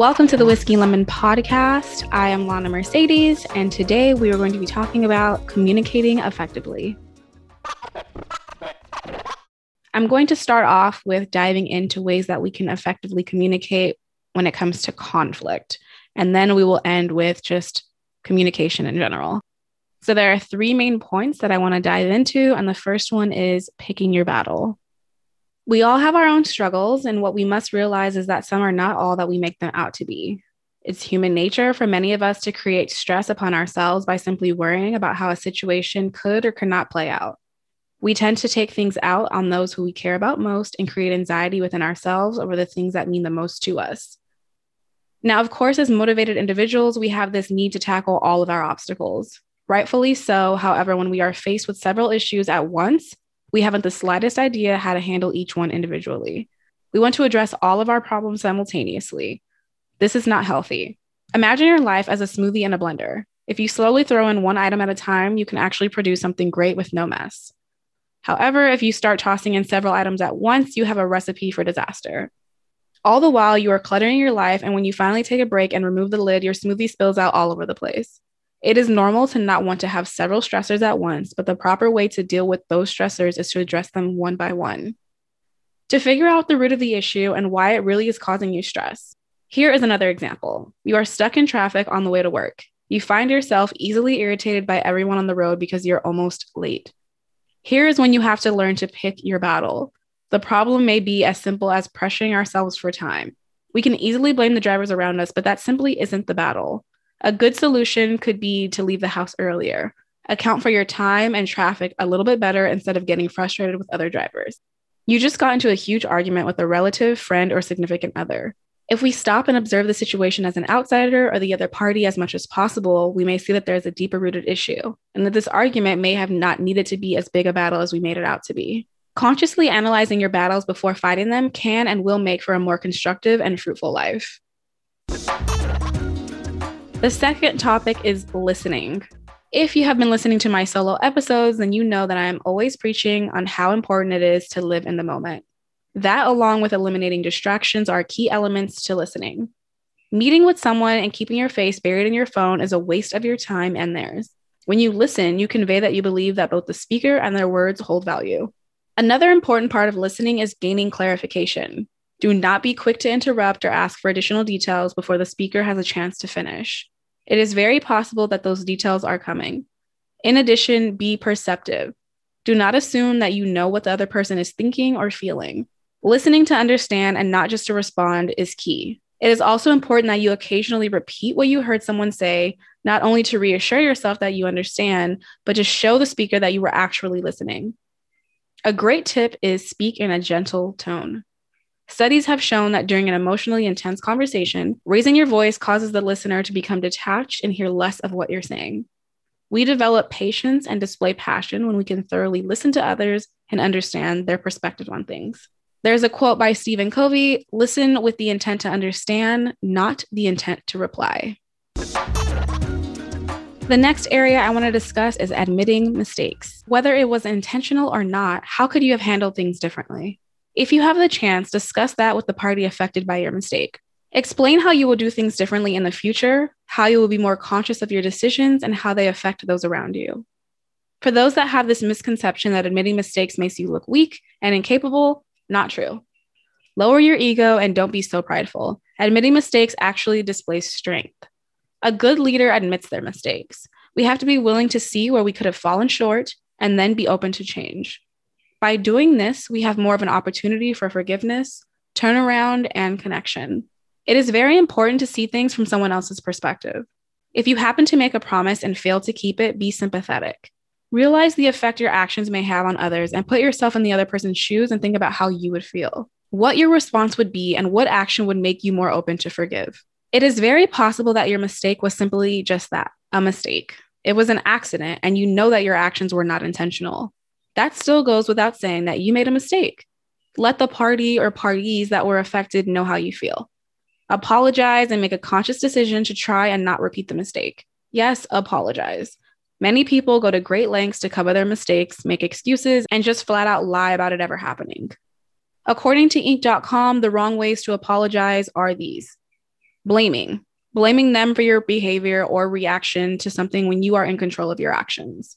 Welcome to the Whiskey Lemon podcast. I am Lana Mercedez, and today we are going to be talking about communicating effectively. I'm going to start off with diving into ways that we can effectively communicate when it comes to conflict. And then we will end with just communication in general. So, there are three main points that I want to dive into. And the first one is picking your battle. We all have our own struggles, and what we must realize is that some are not all that we make them out to be. It's human nature for many of us to create stress upon ourselves by simply worrying about how a situation could or could not play out. We tend to take things out on those who we care about most and create anxiety within ourselves over the things that mean the most to us. Now, of course, as motivated individuals, we have this need to tackle all of our obstacles. Rightfully so. However, when we are faced with several issues at once, we haven't the slightest idea how to handle each one individually. We want to address all of our problems simultaneously. This is not healthy. Imagine your life as a smoothie in a blender. If you slowly throw in one item at a time, you can actually produce something great with no mess. However, if you start tossing in several items at once, you have a recipe for disaster. All the while, you are cluttering your life, and when you finally take a break and remove the lid, your smoothie spills out all over the place. It is normal to not want to have several stressors at once, but the proper way to deal with those stressors is to address them one by one. To figure out the root of the issue and why it really is causing you stress, here is another example. You are stuck in traffic on the way to work. You find yourself easily irritated by everyone on the road because you're almost late. Here is when you have to learn to pick your battle. The problem may be as simple as pressuring ourselves for time. We can easily blame the drivers around us, but that simply isn't the battle. A good solution could be to leave the house earlier. Account for your time and traffic a little bit better instead of getting frustrated with other drivers. You just got into a huge argument with a relative, friend, or significant other. If we stop and observe the situation as an outsider or the other party as much as possible, we may see that there's a deeper rooted issue and that this argument may have not needed to be as big a battle as we made it out to be. Consciously analyzing your battles before fighting them can and will make for a more constructive and fruitful life. The second topic is listening. If you have been listening to my solo episodes, then you know that I am always preaching on how important it is to live in the moment. That, along with eliminating distractions, are key elements to listening. Meeting with someone and keeping your face buried in your phone is a waste of your time and theirs. When you listen, you convey that you believe that both the speaker and their words hold value. Another important part of listening is gaining clarification. Do not be quick to interrupt or ask for additional details before the speaker has a chance to finish. It is very possible that those details are coming. In addition, be perceptive. Do not assume that you know what the other person is thinking or feeling. Listening to understand and not just to respond is key. It is also important that you occasionally repeat what you heard someone say, not only to reassure yourself that you understand, but to show the speaker that you were actually listening. A great tip is speak in a gentle tone. Studies have shown that during an emotionally intense conversation, raising your voice causes the listener to become detached and hear less of what you're saying. We develop patience and display passion when we can thoroughly listen to others and understand their perspective on things. There's a quote by Stephen Covey listen with the intent to understand, not the intent to reply. The next area I want to discuss is admitting mistakes. Whether it was intentional or not, how could you have handled things differently? If you have the chance, discuss that with the party affected by your mistake. Explain how you will do things differently in the future, how you will be more conscious of your decisions, and how they affect those around you. For those that have this misconception that admitting mistakes makes you look weak and incapable, not true. Lower your ego and don't be so prideful. Admitting mistakes actually displays strength. A good leader admits their mistakes. We have to be willing to see where we could have fallen short and then be open to change. By doing this, we have more of an opportunity for forgiveness, turnaround, and connection. It is very important to see things from someone else's perspective. If you happen to make a promise and fail to keep it, be sympathetic. Realize the effect your actions may have on others and put yourself in the other person's shoes and think about how you would feel, what your response would be, and what action would make you more open to forgive. It is very possible that your mistake was simply just that a mistake. It was an accident, and you know that your actions were not intentional. That still goes without saying that you made a mistake. Let the party or parties that were affected know how you feel. Apologize and make a conscious decision to try and not repeat the mistake. Yes, apologize. Many people go to great lengths to cover their mistakes, make excuses, and just flat out lie about it ever happening. According to Inc.com, the wrong ways to apologize are these Blaming, blaming them for your behavior or reaction to something when you are in control of your actions.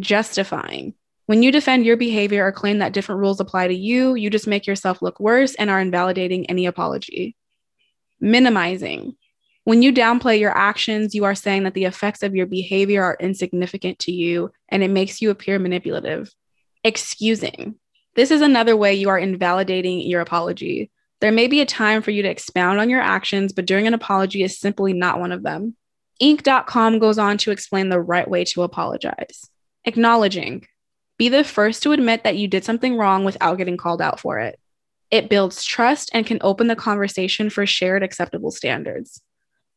Justifying, when you defend your behavior or claim that different rules apply to you, you just make yourself look worse and are invalidating any apology. Minimizing, when you downplay your actions, you are saying that the effects of your behavior are insignificant to you and it makes you appear manipulative. Excusing. This is another way you are invalidating your apology. There may be a time for you to expound on your actions, but during an apology is simply not one of them. Inc.com goes on to explain the right way to apologize. Acknowledging. Be the first to admit that you did something wrong without getting called out for it. It builds trust and can open the conversation for shared acceptable standards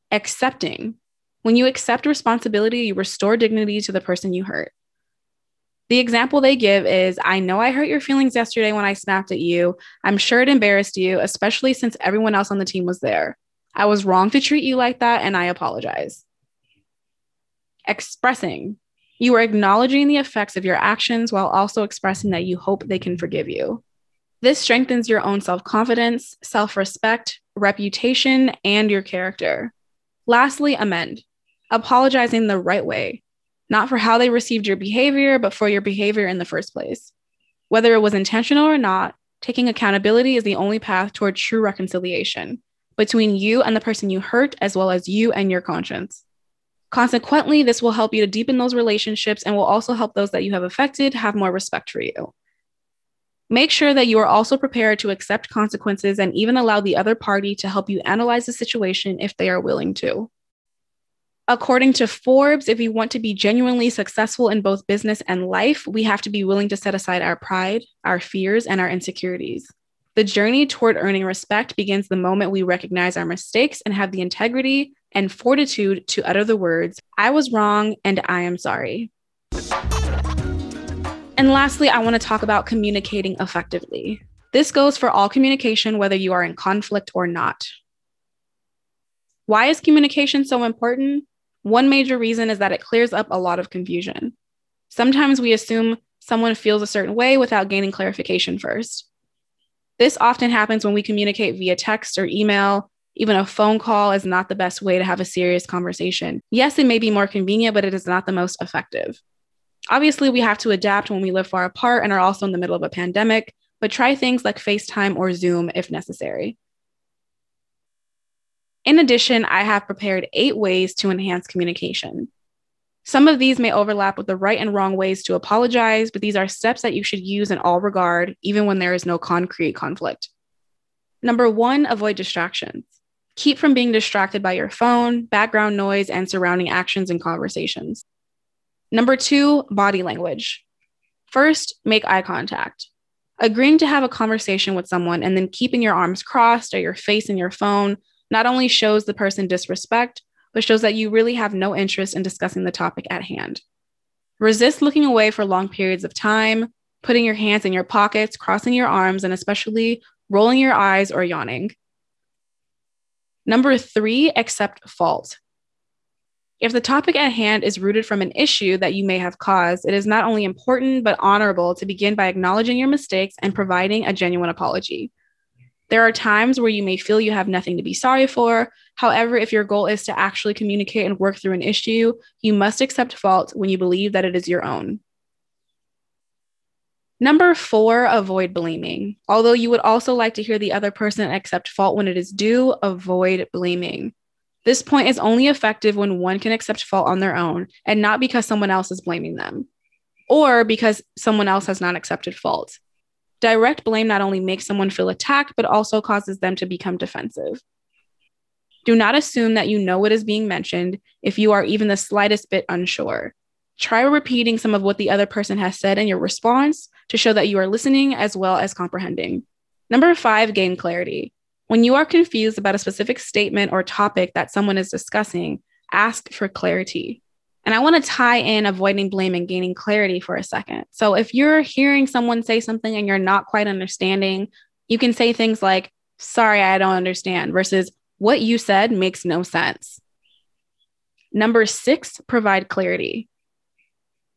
accepting. When you accept responsibility, you restore dignity to the person you hurt. The example they give is I know I hurt your feelings yesterday when I snapped at you. I'm sure it embarrassed you, especially since everyone else on the team was there. I was wrong to treat you like that, and I apologize. Expressing. You are acknowledging the effects of your actions while also expressing that you hope they can forgive you. This strengthens your own self confidence, self respect, reputation, and your character. Lastly, amend, apologizing the right way, not for how they received your behavior, but for your behavior in the first place. Whether it was intentional or not, taking accountability is the only path toward true reconciliation between you and the person you hurt, as well as you and your conscience. Consequently, this will help you to deepen those relationships and will also help those that you have affected have more respect for you. Make sure that you are also prepared to accept consequences and even allow the other party to help you analyze the situation if they are willing to. According to Forbes, if we want to be genuinely successful in both business and life, we have to be willing to set aside our pride, our fears, and our insecurities. The journey toward earning respect begins the moment we recognize our mistakes and have the integrity and fortitude to utter the words, I was wrong and I am sorry. And lastly, I want to talk about communicating effectively. This goes for all communication, whether you are in conflict or not. Why is communication so important? One major reason is that it clears up a lot of confusion. Sometimes we assume someone feels a certain way without gaining clarification first. This often happens when we communicate via text or email. Even a phone call is not the best way to have a serious conversation. Yes, it may be more convenient, but it is not the most effective. Obviously, we have to adapt when we live far apart and are also in the middle of a pandemic, but try things like FaceTime or Zoom if necessary. In addition, I have prepared eight ways to enhance communication. Some of these may overlap with the right and wrong ways to apologize, but these are steps that you should use in all regard, even when there is no concrete conflict. Number one, avoid distractions. Keep from being distracted by your phone, background noise, and surrounding actions and conversations. Number two, body language. First, make eye contact. Agreeing to have a conversation with someone and then keeping your arms crossed or your face in your phone not only shows the person disrespect, but shows that you really have no interest in discussing the topic at hand. Resist looking away for long periods of time, putting your hands in your pockets, crossing your arms, and especially rolling your eyes or yawning. Number three, accept fault. If the topic at hand is rooted from an issue that you may have caused, it is not only important but honorable to begin by acknowledging your mistakes and providing a genuine apology. There are times where you may feel you have nothing to be sorry for. However, if your goal is to actually communicate and work through an issue, you must accept fault when you believe that it is your own. Number four, avoid blaming. Although you would also like to hear the other person accept fault when it is due, avoid blaming. This point is only effective when one can accept fault on their own and not because someone else is blaming them or because someone else has not accepted fault. Direct blame not only makes someone feel attacked, but also causes them to become defensive. Do not assume that you know what is being mentioned if you are even the slightest bit unsure. Try repeating some of what the other person has said in your response to show that you are listening as well as comprehending. Number five, gain clarity. When you are confused about a specific statement or topic that someone is discussing, ask for clarity. And I want to tie in avoiding blame and gaining clarity for a second. So if you're hearing someone say something and you're not quite understanding, you can say things like, sorry, I don't understand, versus what you said makes no sense. Number six, provide clarity.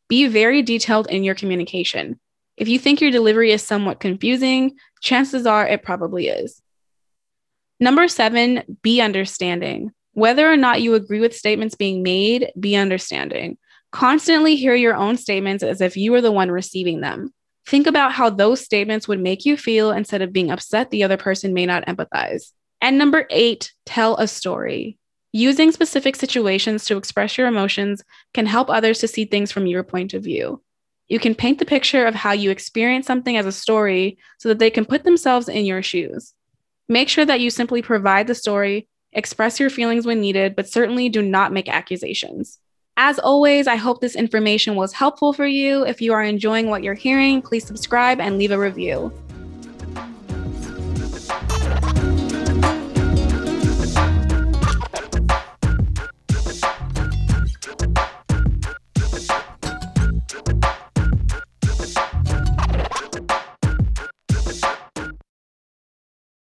Be very detailed in your communication. If you think your delivery is somewhat confusing, chances are it probably is. Number seven, be understanding. Whether or not you agree with statements being made, be understanding. Constantly hear your own statements as if you were the one receiving them. Think about how those statements would make you feel instead of being upset the other person may not empathize. And number eight, tell a story. Using specific situations to express your emotions can help others to see things from your point of view. You can paint the picture of how you experience something as a story so that they can put themselves in your shoes. Make sure that you simply provide the story express your feelings when needed, but certainly do not make accusations. As always, I hope this information was helpful for you. If you are enjoying what you're hearing, please subscribe and leave a review.